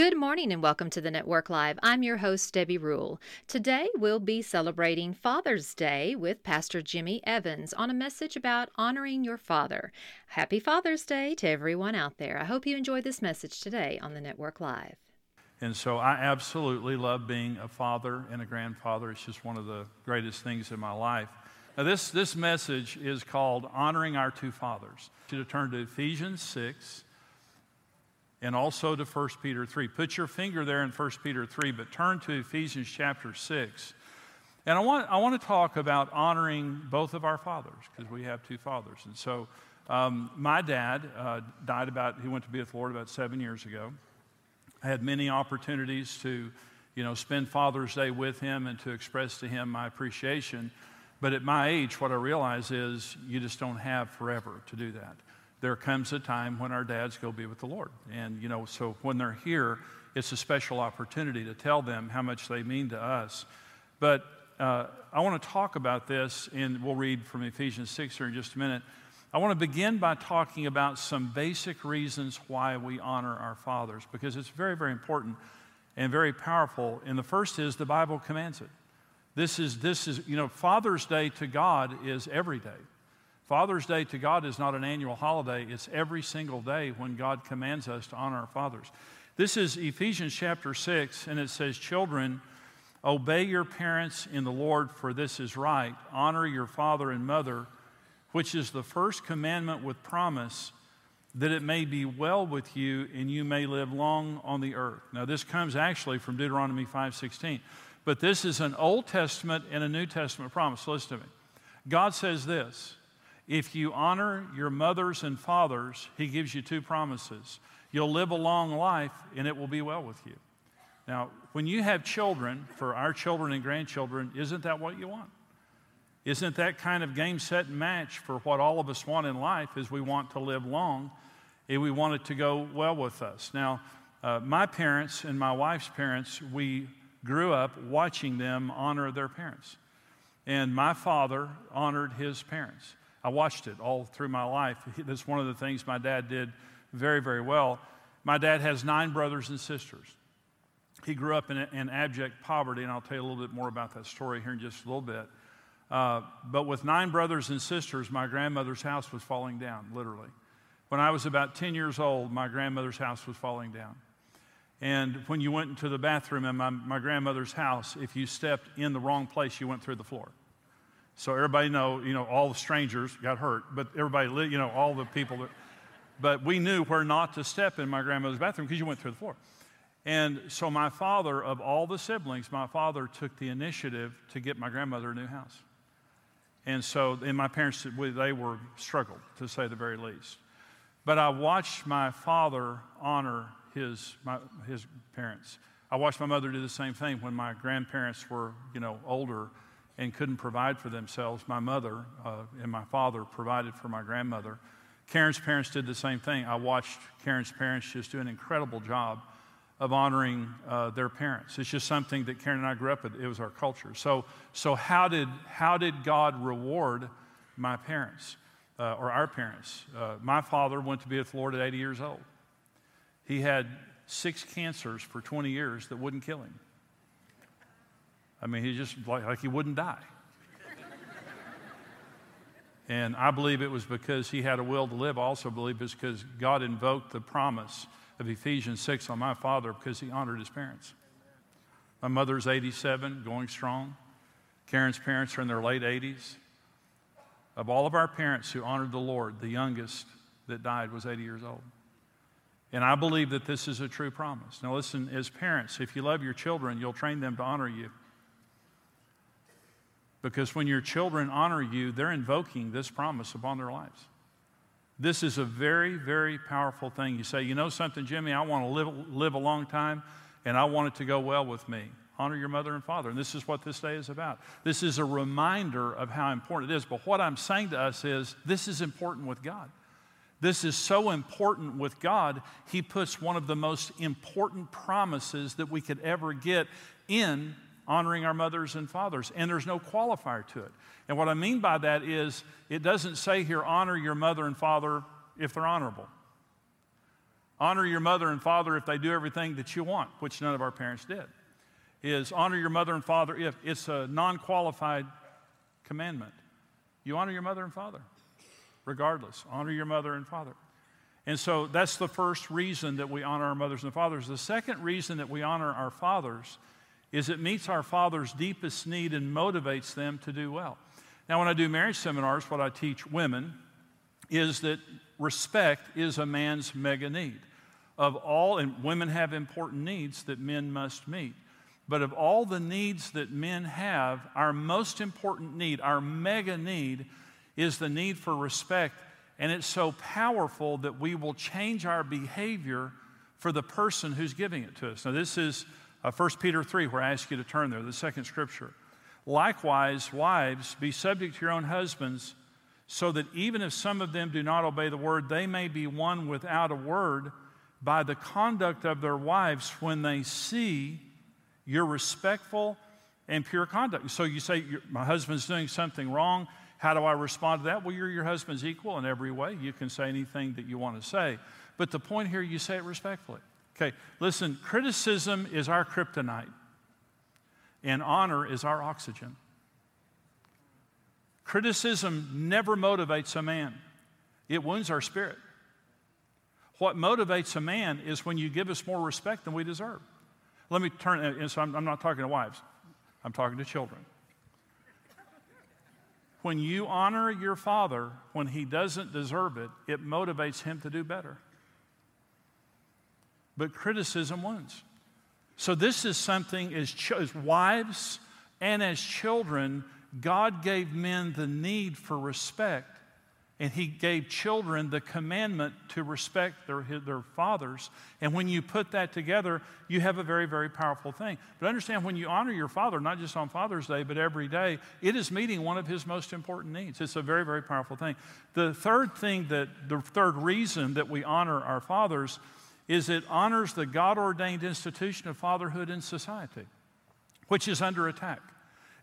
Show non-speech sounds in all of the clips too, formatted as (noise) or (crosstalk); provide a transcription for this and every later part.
Good morning and welcome to the Network Live. I'm your host, Debbie Rule. Today we'll be celebrating Father's Day with Pastor Jimmy Evans on a message about honoring your father. Happy Father's Day to everyone out there. I hope you enjoy this message today on the Network Live. And so I absolutely love being a father and a grandfather. It's just one of the greatest things in my life. Now, this, this message is called Honoring Our Two Fathers. To turn to Ephesians 6 and also to 1 Peter 3. Put your finger there in 1 Peter 3, but turn to Ephesians chapter 6. And I want, I want to talk about honoring both of our fathers because we have two fathers. And so um, my dad uh, died about, he went to be with the Lord about seven years ago. I had many opportunities to, you know, spend Father's Day with him and to express to him my appreciation. But at my age, what I realize is you just don't have forever to do that there comes a time when our dads go be with the Lord. And, you know, so when they're here, it's a special opportunity to tell them how much they mean to us. But uh, I want to talk about this, and we'll read from Ephesians 6 here in just a minute. I want to begin by talking about some basic reasons why we honor our fathers, because it's very, very important and very powerful. And the first is the Bible commands it. This is, this is, you know, Father's Day to God is every day. Father's Day to God is not an annual holiday, it's every single day when God commands us to honor our fathers. This is Ephesians chapter 6, and it says, Children, obey your parents in the Lord, for this is right. Honor your father and mother, which is the first commandment with promise, that it may be well with you and you may live long on the earth. Now, this comes actually from Deuteronomy 5:16. But this is an Old Testament and a New Testament promise. Listen to me. God says this if you honor your mothers and fathers, he gives you two promises. You'll live a long life and it will be well with you. Now, when you have children, for our children and grandchildren, isn't that what you want? Isn't that kind of game, set, and match for what all of us want in life is we want to live long and we want it to go well with us. Now, uh, my parents and my wife's parents, we grew up watching them honor their parents. And my father honored his parents. I watched it all through my life. (laughs) That's one of the things my dad did very, very well. My dad has nine brothers and sisters. He grew up in, in abject poverty, and I'll tell you a little bit more about that story here in just a little bit. Uh, but with nine brothers and sisters, my grandmother's house was falling down, literally. When I was about 10 years old, my grandmother's house was falling down. And when you went into the bathroom in my, my grandmother's house, if you stepped in the wrong place, you went through the floor. So everybody know, you know, all the strangers got hurt, but everybody, you know, all the people that, but we knew where not to step in my grandmother's bathroom because you went through the floor. And so my father, of all the siblings, my father took the initiative to get my grandmother a new house. And so, and my parents, they were struggled, to say the very least. But I watched my father honor his, my, his parents. I watched my mother do the same thing when my grandparents were, you know, older and couldn't provide for themselves. My mother uh, and my father provided for my grandmother. Karen's parents did the same thing. I watched Karen's parents just do an incredible job of honoring uh, their parents. It's just something that Karen and I grew up with. It was our culture. So, so how, did, how did God reward my parents uh, or our parents? Uh, my father went to be with the Lord at 80 years old. He had six cancers for 20 years that wouldn't kill him. I mean, he just like, like he wouldn't die. and I believe it was because he had a will to live. I also believe it's because God invoked the promise of Ephesians 6 on my father because he honored his parents. My mother's 87, going strong. Karen's parents are in their late 80s. Of all of our parents who honored the Lord, the youngest that died was 80 years old. And I believe that this is a true promise. Now, listen, as parents, if you love your children, you'll train them to honor you. Because when your children honor you, they're invoking this promise upon their lives. This is a very, very powerful thing. You say, you know something, Jimmy, I want to live, live a long time and I want it to go well with me. Honor your mother and father. And this is what this day is about. This is a reminder of how important it is. But what I'm saying to us is this is important with God. This is so important with God, He puts one of the most important promises that we could ever get in honoring our mothers and fathers. And there's no qualifier to it. And what I mean by that is, it doesn't say here, honor your mother and father if they're honorable. Honor your mother and father if they do everything that you want, which none of our parents did is honor your mother and father if it's a non qualified commandment. You honor your mother and father, regardless. Honor your mother and father. And so that's the first reason that we honor our mothers and fathers. The second reason that we honor our fathers is it meets our father's deepest need and motivates them to do well. Now, when I do marriage seminars, what I teach women is that respect is a man's mega need. Of all, and women have important needs that men must meet. But of all the needs that men have, our most important need, our mega need, is the need for respect. And it's so powerful that we will change our behavior for the person who's giving it to us. Now, this is uh, 1 Peter 3, where I ask you to turn there, the second scripture. Likewise, wives, be subject to your own husbands, so that even if some of them do not obey the word, they may be won without a word by the conduct of their wives when they see you're respectful and pure conduct. So you say, My husband's doing something wrong. How do I respond to that? Well, you're your husband's equal in every way. You can say anything that you want to say. But the point here, you say it respectfully. Okay, listen, criticism is our kryptonite, and honor is our oxygen. Criticism never motivates a man, it wounds our spirit. What motivates a man is when you give us more respect than we deserve. Let me turn, and so I'm, I'm not talking to wives, I'm talking to children. When you honor your father when he doesn't deserve it, it motivates him to do better. But criticism wins. So, this is something as, ch- as wives and as children, God gave men the need for respect and he gave children the commandment to respect their, their fathers. And when you put that together, you have a very, very powerful thing. But understand, when you honor your father, not just on Father's Day, but every day, it is meeting one of his most important needs. It's a very, very powerful thing. The third thing that, the third reason that we honor our fathers is it honors the God ordained institution of fatherhood in society, which is under attack.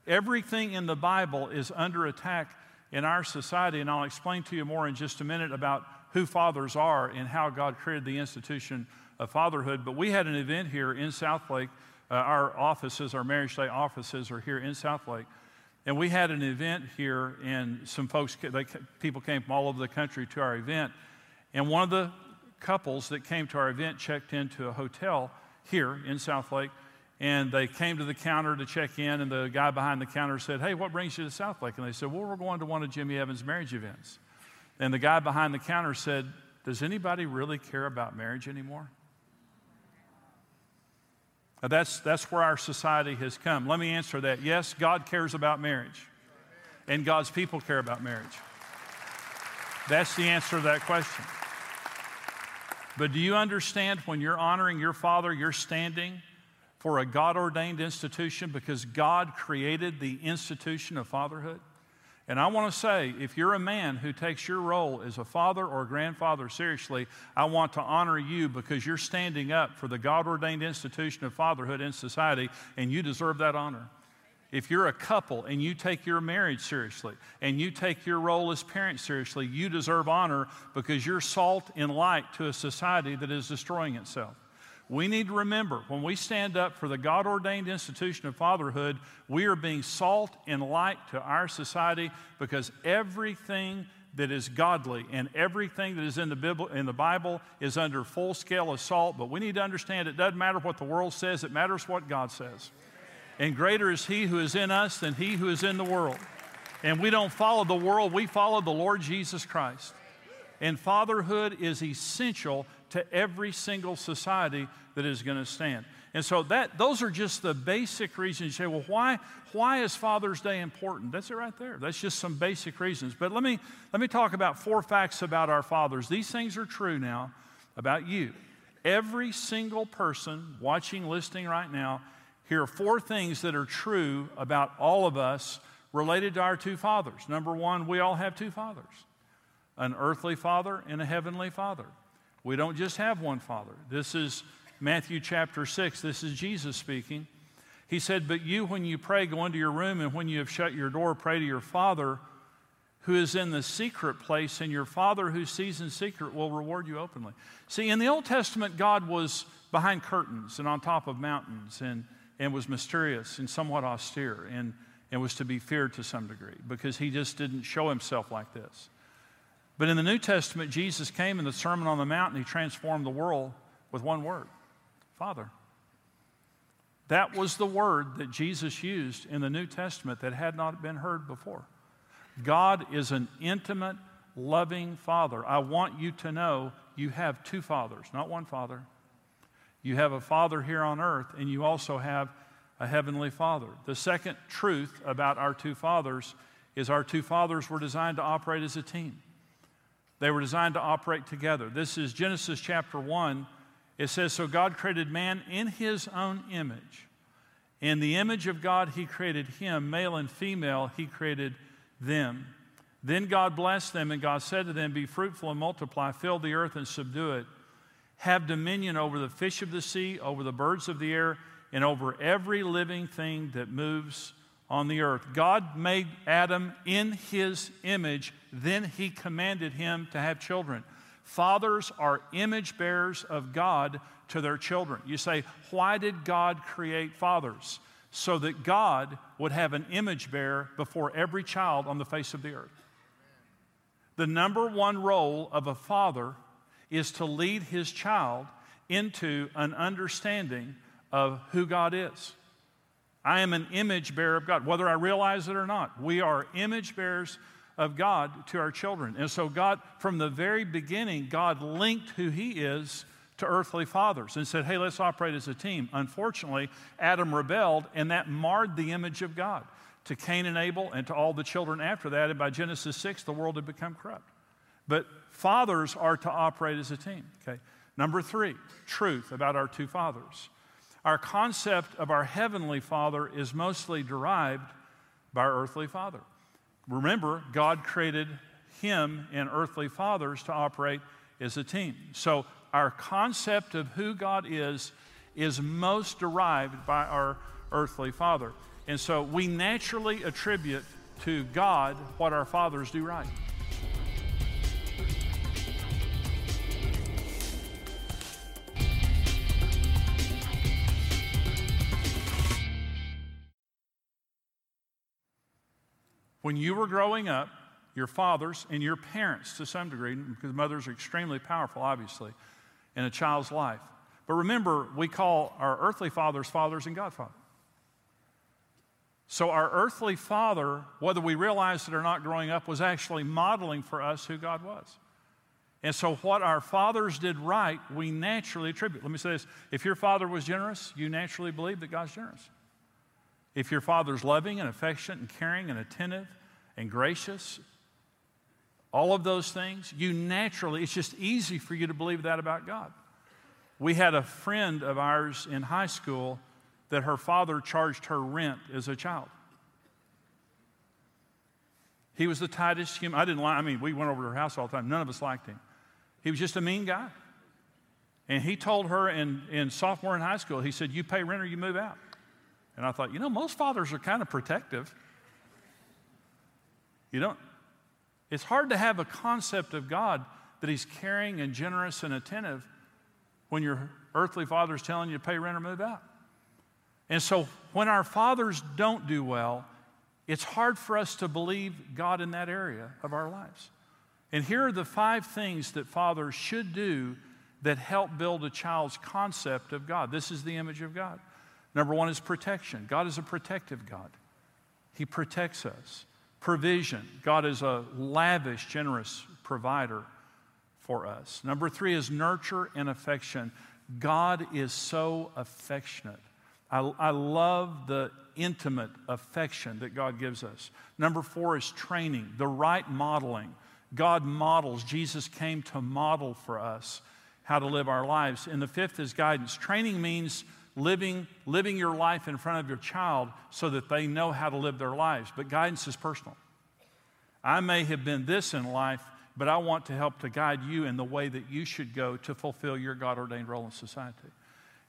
Everything in the Bible is under attack in our society, and I'll explain to you more in just a minute about who fathers are and how God created the institution of fatherhood. But we had an event here in Southlake. Uh, our offices, our Marriage Day offices, are here in Southlake. And we had an event here, and some folks, they, people came from all over the country to our event. And one of the couples that came to our event checked into a hotel here in Southlake and they came to the counter to check in, and the guy behind the counter said, Hey, what brings you to Southlake? And they said, Well, we're going to one of Jimmy Evans' marriage events. And the guy behind the counter said, Does anybody really care about marriage anymore? Now that's, that's where our society has come. Let me answer that. Yes, God cares about marriage, and God's people care about marriage. That's the answer to that question. But do you understand when you're honoring your father, you're standing for a God ordained institution because God created the institution of fatherhood. And I want to say, if you're a man who takes your role as a father or grandfather seriously, I want to honor you because you're standing up for the God ordained institution of fatherhood in society, and you deserve that honor. If you're a couple and you take your marriage seriously and you take your role as parents seriously, you deserve honor because you're salt and light to a society that is destroying itself. We need to remember when we stand up for the God ordained institution of fatherhood, we are being salt and light to our society because everything that is godly and everything that is in the, Bible, in the Bible is under full scale assault. But we need to understand it doesn't matter what the world says, it matters what God says. And greater is He who is in us than He who is in the world. And we don't follow the world, we follow the Lord Jesus Christ. And fatherhood is essential to every single society that is going to stand. And so that those are just the basic reasons you say, well, why, why is Father's Day important? That's it right there. That's just some basic reasons. But let me let me talk about four facts about our fathers. These things are true now about you. Every single person watching, listening right now, here are four things that are true about all of us related to our two fathers. Number one, we all have two fathers an earthly father and a heavenly father. We don't just have one father. This is Matthew chapter 6. This is Jesus speaking. He said, But you, when you pray, go into your room, and when you have shut your door, pray to your Father who is in the secret place, and your Father who sees in secret will reward you openly. See, in the Old Testament, God was behind curtains and on top of mountains and, and was mysterious and somewhat austere and, and was to be feared to some degree because he just didn't show himself like this. But in the New Testament, Jesus came in the Sermon on the Mount and he transformed the world with one word Father. That was the word that Jesus used in the New Testament that had not been heard before. God is an intimate, loving Father. I want you to know you have two fathers, not one father. You have a father here on earth, and you also have a heavenly father. The second truth about our two fathers is our two fathers were designed to operate as a team. They were designed to operate together. This is Genesis chapter 1, it says, So God created man in his own image. In the image of God, he created him, male and female, he created them. Then God blessed them, and God said to them, Be fruitful and multiply, fill the earth and subdue it. Have dominion over the fish of the sea, over the birds of the air, and over every living thing that moves on the earth. God made Adam in his image, then he commanded him to have children. Fathers are image bearers of God to their children. You say, why did God create fathers? So that God would have an image bearer before every child on the face of the earth. The number one role of a father is to lead his child into an understanding of who God is. I am an image bearer of God, whether I realize it or not. We are image bearers of God to our children. And so, God, from the very beginning, God linked who He is to earthly fathers and said, hey, let's operate as a team. Unfortunately, Adam rebelled, and that marred the image of God to Cain and Abel and to all the children after that. And by Genesis 6, the world had become corrupt. But fathers are to operate as a team. Okay. Number three, truth about our two fathers. Our concept of our heavenly father is mostly derived by our earthly father. Remember, God created him and earthly fathers to operate as a team. So, our concept of who God is is most derived by our earthly father. And so, we naturally attribute to God what our fathers do right. When you were growing up, your fathers and your parents, to some degree, because mothers are extremely powerful, obviously, in a child's life. But remember, we call our earthly fathers fathers and godfather. So, our earthly father, whether we realized it or not growing up, was actually modeling for us who God was. And so, what our fathers did right, we naturally attribute. Let me say this if your father was generous, you naturally believe that God's generous. If your father's loving and affectionate and caring and attentive and gracious, all of those things, you naturally, it's just easy for you to believe that about God. We had a friend of ours in high school that her father charged her rent as a child. He was the tightest human. I didn't like, I mean, we went over to her house all the time. None of us liked him. He was just a mean guy. And he told her in, in sophomore in high school, he said, You pay rent or you move out. And I thought, you know, most fathers are kind of protective. You don't, it's hard to have a concept of God that He's caring and generous and attentive when your earthly father is telling you to pay rent or move out. And so when our fathers don't do well, it's hard for us to believe God in that area of our lives. And here are the five things that fathers should do that help build a child's concept of God. This is the image of God. Number one is protection. God is a protective God, He protects us. Provision. God is a lavish, generous provider for us. Number three is nurture and affection. God is so affectionate. I, I love the intimate affection that God gives us. Number four is training, the right modeling. God models. Jesus came to model for us how to live our lives. And the fifth is guidance. Training means living, living your life in front of your child so that they know how to live their lives. But guidance is personal. I may have been this in life, but I want to help to guide you in the way that you should go to fulfill your God ordained role in society.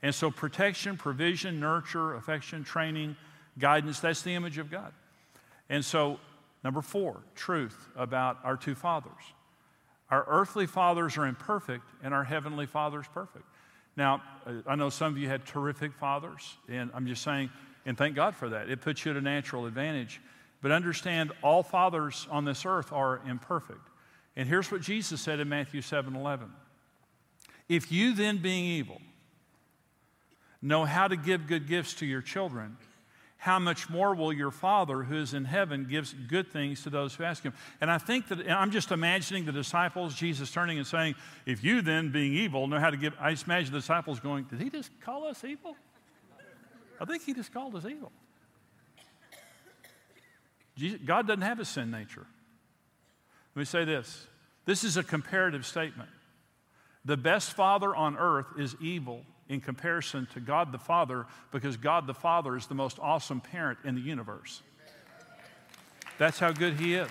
And so, protection, provision, nurture, affection, training, guidance, that's the image of God. And so, number four, truth about our two fathers. Our earthly fathers are imperfect, and our heavenly father is perfect. Now, uh, I know some of you had terrific fathers, and I'm just saying, and thank God for that. It puts you at a natural advantage. But understand, all fathers on this earth are imperfect. And here's what Jesus said in Matthew 7 11. If you then, being evil, know how to give good gifts to your children, how much more will your Father who is in heaven gives good things to those who ask him? And I think that I'm just imagining the disciples, Jesus turning and saying, If you then, being evil, know how to give. I just imagine the disciples going, Did he just call us evil? I think he just called us evil. God doesn't have a sin nature. Let me say this this is a comparative statement. The best father on earth is evil in comparison to God the Father because God the Father is the most awesome parent in the universe. That's how good He is.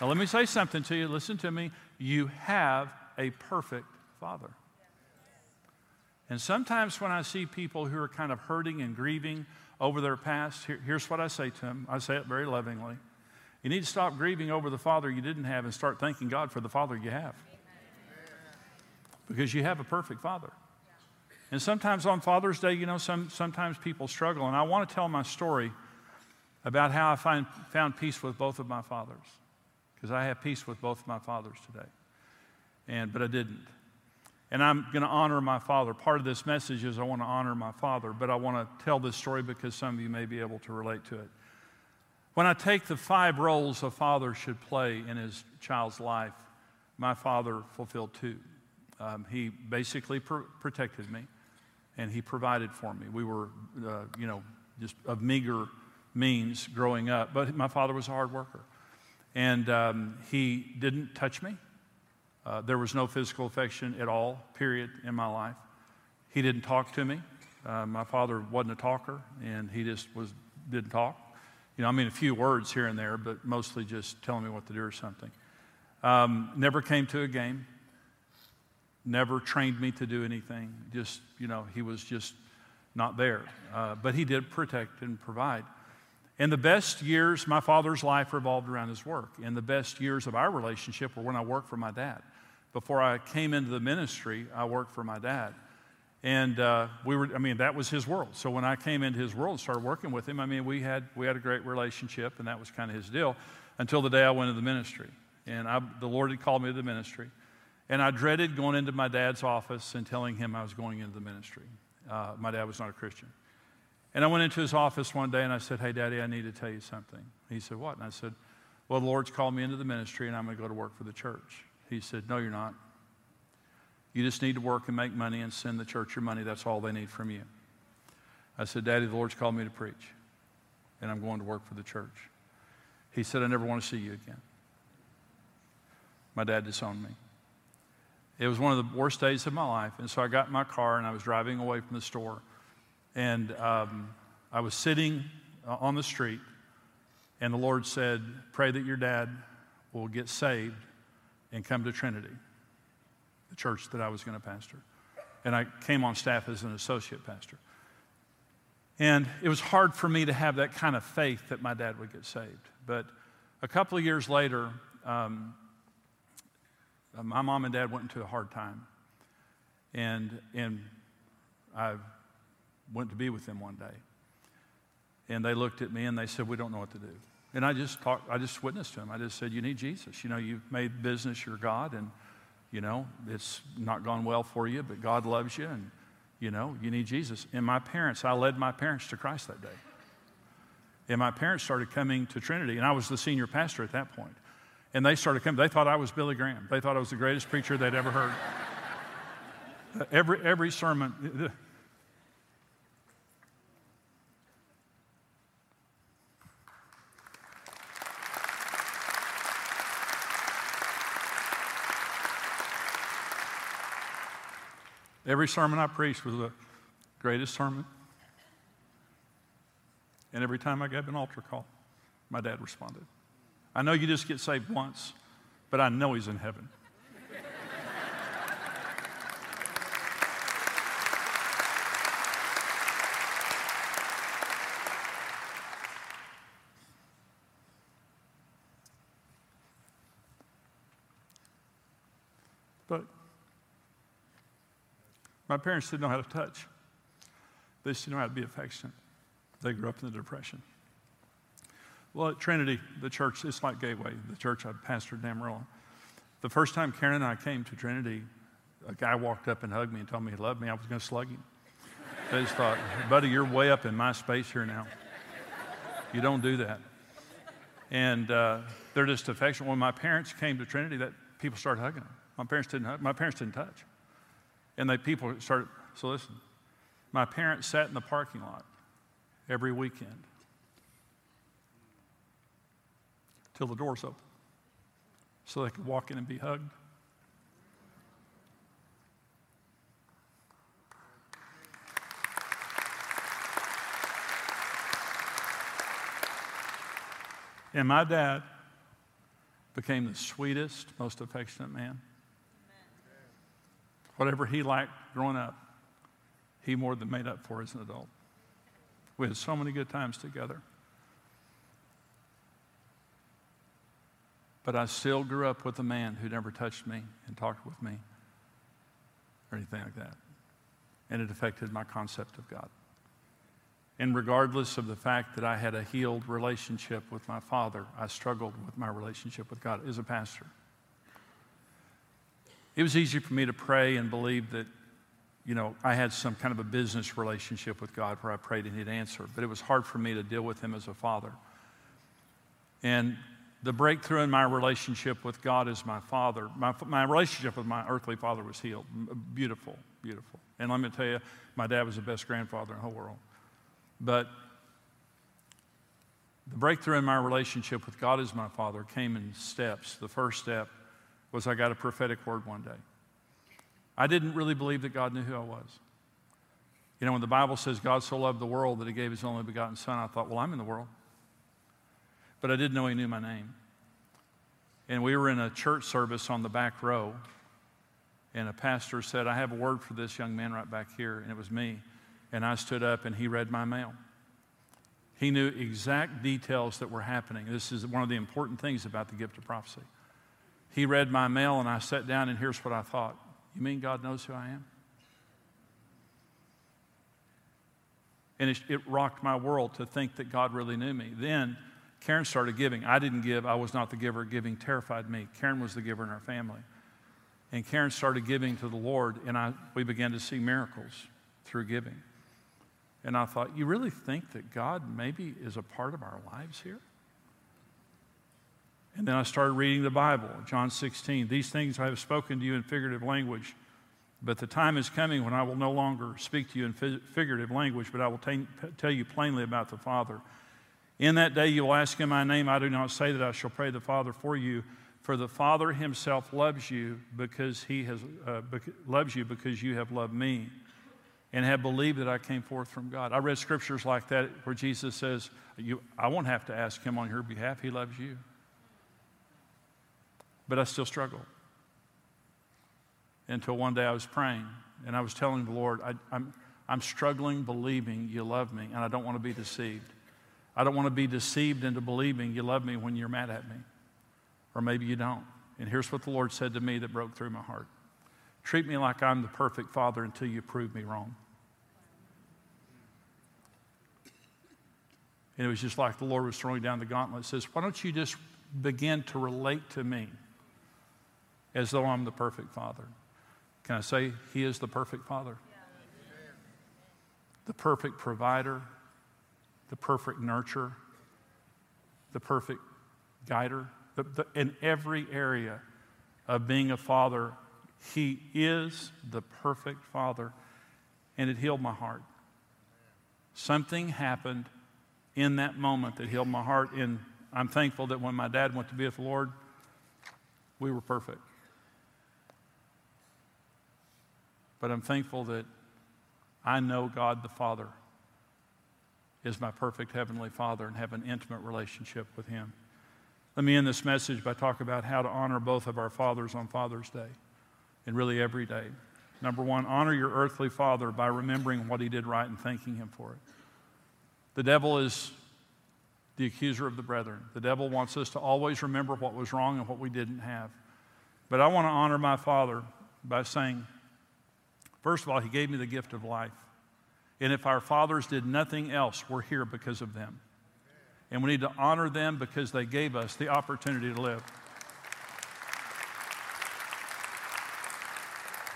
Now, let me say something to you. Listen to me. You have a perfect Father. And sometimes when I see people who are kind of hurting and grieving over their past, here, here's what I say to them. I say it very lovingly. You need to stop grieving over the father you didn't have and start thanking God for the father you have. Because you have a perfect father. And sometimes on Father's Day, you know, some, sometimes people struggle. And I want to tell my story about how I find, found peace with both of my fathers. Because I have peace with both of my fathers today. And, but I didn't. And I'm going to honor my father. Part of this message is I want to honor my father, but I want to tell this story because some of you may be able to relate to it. When I take the five roles a father should play in his child's life, my father fulfilled two. Um, he basically pr- protected me and he provided for me. We were, uh, you know, just of meager means growing up, but my father was a hard worker. And um, he didn't touch me. Uh, there was no physical affection at all, period, in my life. He didn't talk to me. Uh, my father wasn't a talker, and he just was, didn't talk. You know, I mean, a few words here and there, but mostly just telling me what to do or something. Um, never came to a game. Never trained me to do anything. Just, you know, he was just not there. Uh, but he did protect and provide. And the best years, my father's life revolved around his work. And the best years of our relationship were when I worked for my dad. Before I came into the ministry, I worked for my dad. And uh, we were, I mean, that was his world. So when I came into his world and started working with him, I mean, we had, we had a great relationship, and that was kind of his deal until the day I went into the ministry. And I, the Lord had called me to the ministry. And I dreaded going into my dad's office and telling him I was going into the ministry. Uh, my dad was not a Christian. And I went into his office one day and I said, Hey, Daddy, I need to tell you something. He said, What? And I said, Well, the Lord's called me into the ministry and I'm going to go to work for the church. He said, No, you're not. You just need to work and make money and send the church your money. That's all they need from you. I said, Daddy, the Lord's called me to preach, and I'm going to work for the church. He said, I never want to see you again. My dad disowned me. It was one of the worst days of my life. And so I got in my car and I was driving away from the store. And um, I was sitting uh, on the street, and the Lord said, Pray that your dad will get saved and come to Trinity the church that I was going to pastor. And I came on staff as an associate pastor. And it was hard for me to have that kind of faith that my dad would get saved. But a couple of years later, um, Uh, my mom and dad went into a hard time. And, and I went to be with them one day. And they looked at me and they said, We don't know what to do. And I just talked, I just witnessed to them. I just said, You need Jesus. You know, you've made business your God, and you know, it's not gone well for you, but God loves you and, you know, you need Jesus. And my parents, I led my parents to Christ that day. And my parents started coming to Trinity, and I was the senior pastor at that point. And they started coming. They thought I was Billy Graham. They thought I was the greatest preacher they'd ever heard. Uh, every, every sermon, Every sermon I preached was the greatest sermon. And every time I gave an altar call, my dad responded. I know you just get saved once, but I know he's in heaven. but my parents didn't know how to touch. They didn't know how to be affectionate. They grew up in the Depression. Well, at Trinity, the church, it's like Gateway, the church I pastored in Amarillo. The first time Karen and I came to Trinity, a guy walked up and hugged me and told me he loved me. I was going to slug him. I just thought, buddy, you're way up in my space here now. You don't do that. And uh, they're just affectionate. When my parents came to Trinity, that people started hugging them. My parents didn't hug, my parents didn't touch. And they people started, so listen, my parents sat in the parking lot every weekend till the doors open so they could walk in and be hugged. And my dad became the sweetest, most affectionate man. Whatever he lacked growing up, he more than made up for as an adult. We had so many good times together. But I still grew up with a man who never touched me and talked with me or anything like that. And it affected my concept of God. And regardless of the fact that I had a healed relationship with my father, I struggled with my relationship with God as a pastor. It was easy for me to pray and believe that, you know, I had some kind of a business relationship with God where I prayed and He'd answer. But it was hard for me to deal with Him as a father. And the breakthrough in my relationship with God as my father, my, my relationship with my earthly father was healed. Beautiful, beautiful. And let me tell you, my dad was the best grandfather in the whole world. But the breakthrough in my relationship with God as my father came in steps. The first step was I got a prophetic word one day. I didn't really believe that God knew who I was. You know, when the Bible says God so loved the world that he gave his only begotten Son, I thought, well, I'm in the world. But I didn't know he knew my name. And we were in a church service on the back row, and a pastor said, I have a word for this young man right back here, and it was me. And I stood up and he read my mail. He knew exact details that were happening. This is one of the important things about the gift of prophecy. He read my mail, and I sat down, and here's what I thought You mean God knows who I am? And it, it, rocked my world to think that God really knew me. Then Karen started giving. I didn't give, I was not the giver. Giving terrified me. Karen was the giver in our family. And Karen started giving to the Lord, and I, we began to see miracles through giving. And I thought, you really think that God maybe is a part of our lives here? And then I started reading the Bible, John 16. These things I have spoken to you in figurative language, but the time is coming when I will no longer speak to you in figurative language, but I will t- tell you plainly about the Father. In that day you will ask in my name. I do not say that I shall pray the Father for you, for the Father himself loves you because he has uh, loves you because you have loved me and have believed that I came forth from God. I read scriptures like that where Jesus says, I won't have to ask him on your behalf. He loves you but I still struggle. Until one day I was praying and I was telling the Lord, I, I'm, I'm struggling believing you love me and I don't want to be deceived. I don't want to be deceived into believing you love me when you're mad at me. Or maybe you don't. And here's what the Lord said to me that broke through my heart Treat me like I'm the perfect father until you prove me wrong. And it was just like the Lord was throwing down the gauntlet. It says, Why don't you just begin to relate to me as though I'm the perfect father. Can I say he is the perfect father? The perfect provider, the perfect nurturer, the perfect guider, The, the, in every area of being a father, He is the perfect father. And it healed my heart. Something happened in that moment that healed my heart. And I'm thankful that when my dad went to be with the Lord, we were perfect. But I'm thankful that I know God the Father is my perfect Heavenly Father and have an intimate relationship with Him. Let me end this message by talking about how to honor both of our fathers on Father's Day and really every day. Number one, honor your earthly father by remembering what he did right and thanking him for it. The devil is the accuser of the brethren. The devil wants us to always remember what was wrong and what we didn't have. But I want to honor my father by saying, first of all, he gave me the gift of life. And if our fathers did nothing else, we're here because of them. And we need to honor them because they gave us the opportunity to live.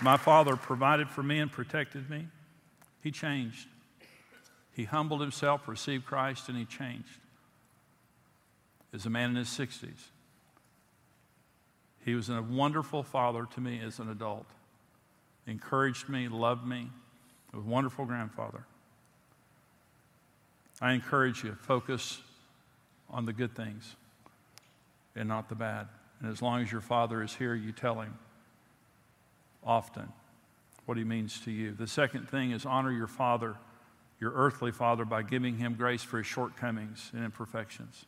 My father provided for me and protected me. He changed. He humbled himself, received Christ, and he changed. As a man in his 60s, he was a wonderful father to me as an adult. Encouraged me, loved me, a wonderful grandfather. I encourage you, focus on the good things and not the bad. And as long as your father is here, you tell him often what he means to you. The second thing is honor your father, your earthly father, by giving him grace for his shortcomings and imperfections.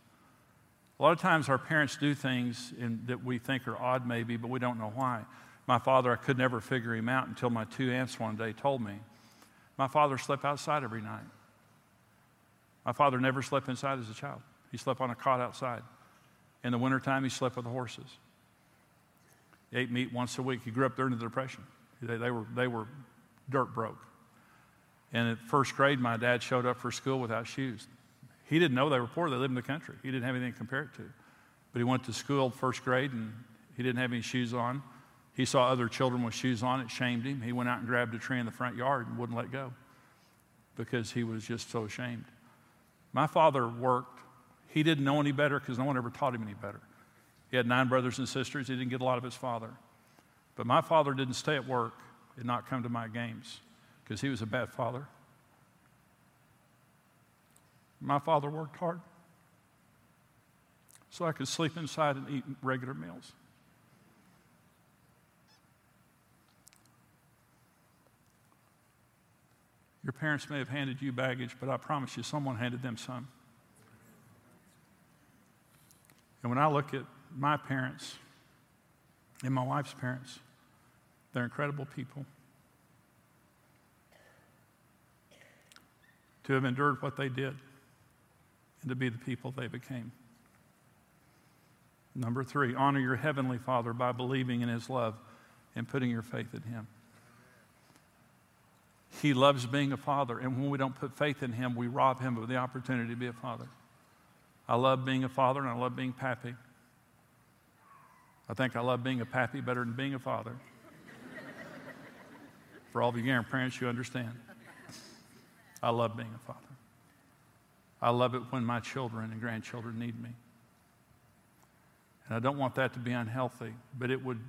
A lot of times our parents do things in, that we think are odd, maybe, but we don't know why. My father, I could never figure him out until my two aunts one day told me. My father slept outside every night. My father never slept inside as a child. He slept on a cot outside. In the wintertime, he slept with the horses. He ate meat once a week. He grew up during the Depression. They, they, were, they were dirt broke. And at first grade, my dad showed up for school without shoes. He didn't know they were poor. They lived in the country. He didn't have anything to compare it to. But he went to school first grade and he didn't have any shoes on. He saw other children with shoes on, it shamed him. He went out and grabbed a tree in the front yard and wouldn't let go because he was just so ashamed. My father worked. He didn't know any better because no one ever taught him any better. He had nine brothers and sisters. He didn't get a lot of his father. But my father didn't stay at work and not come to my games because he was a bad father. My father worked hard so I could sleep inside and eat regular meals. Your parents may have handed you baggage, but I promise you, someone handed them some. And when I look at my parents and my wife's parents, they're incredible people. To have endured what they did and to be the people they became. Number three, honor your heavenly Father by believing in his love and putting your faith in him. He loves being a father. And when we don't put faith in him, we rob him of the opportunity to be a father. I love being a father and I love being pappy. I think I love being a pappy better than being a father. (laughs) For all of you grandparents, you understand. I love being a father. I love it when my children and grandchildren need me. And I don't want that to be unhealthy, but it would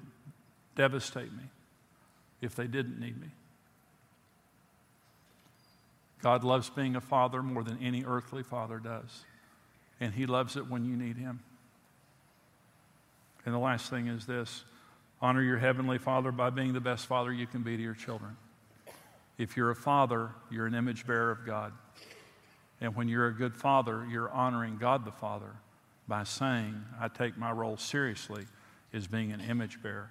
devastate me if they didn't need me. God loves being a father more than any earthly father does. And He loves it when you need Him. And the last thing is this honor your heavenly father by being the best father you can be to your children. If you're a father, you're an image bearer of God. And when you're a good father, you're honoring God the Father by saying, I take my role seriously as being an image bearer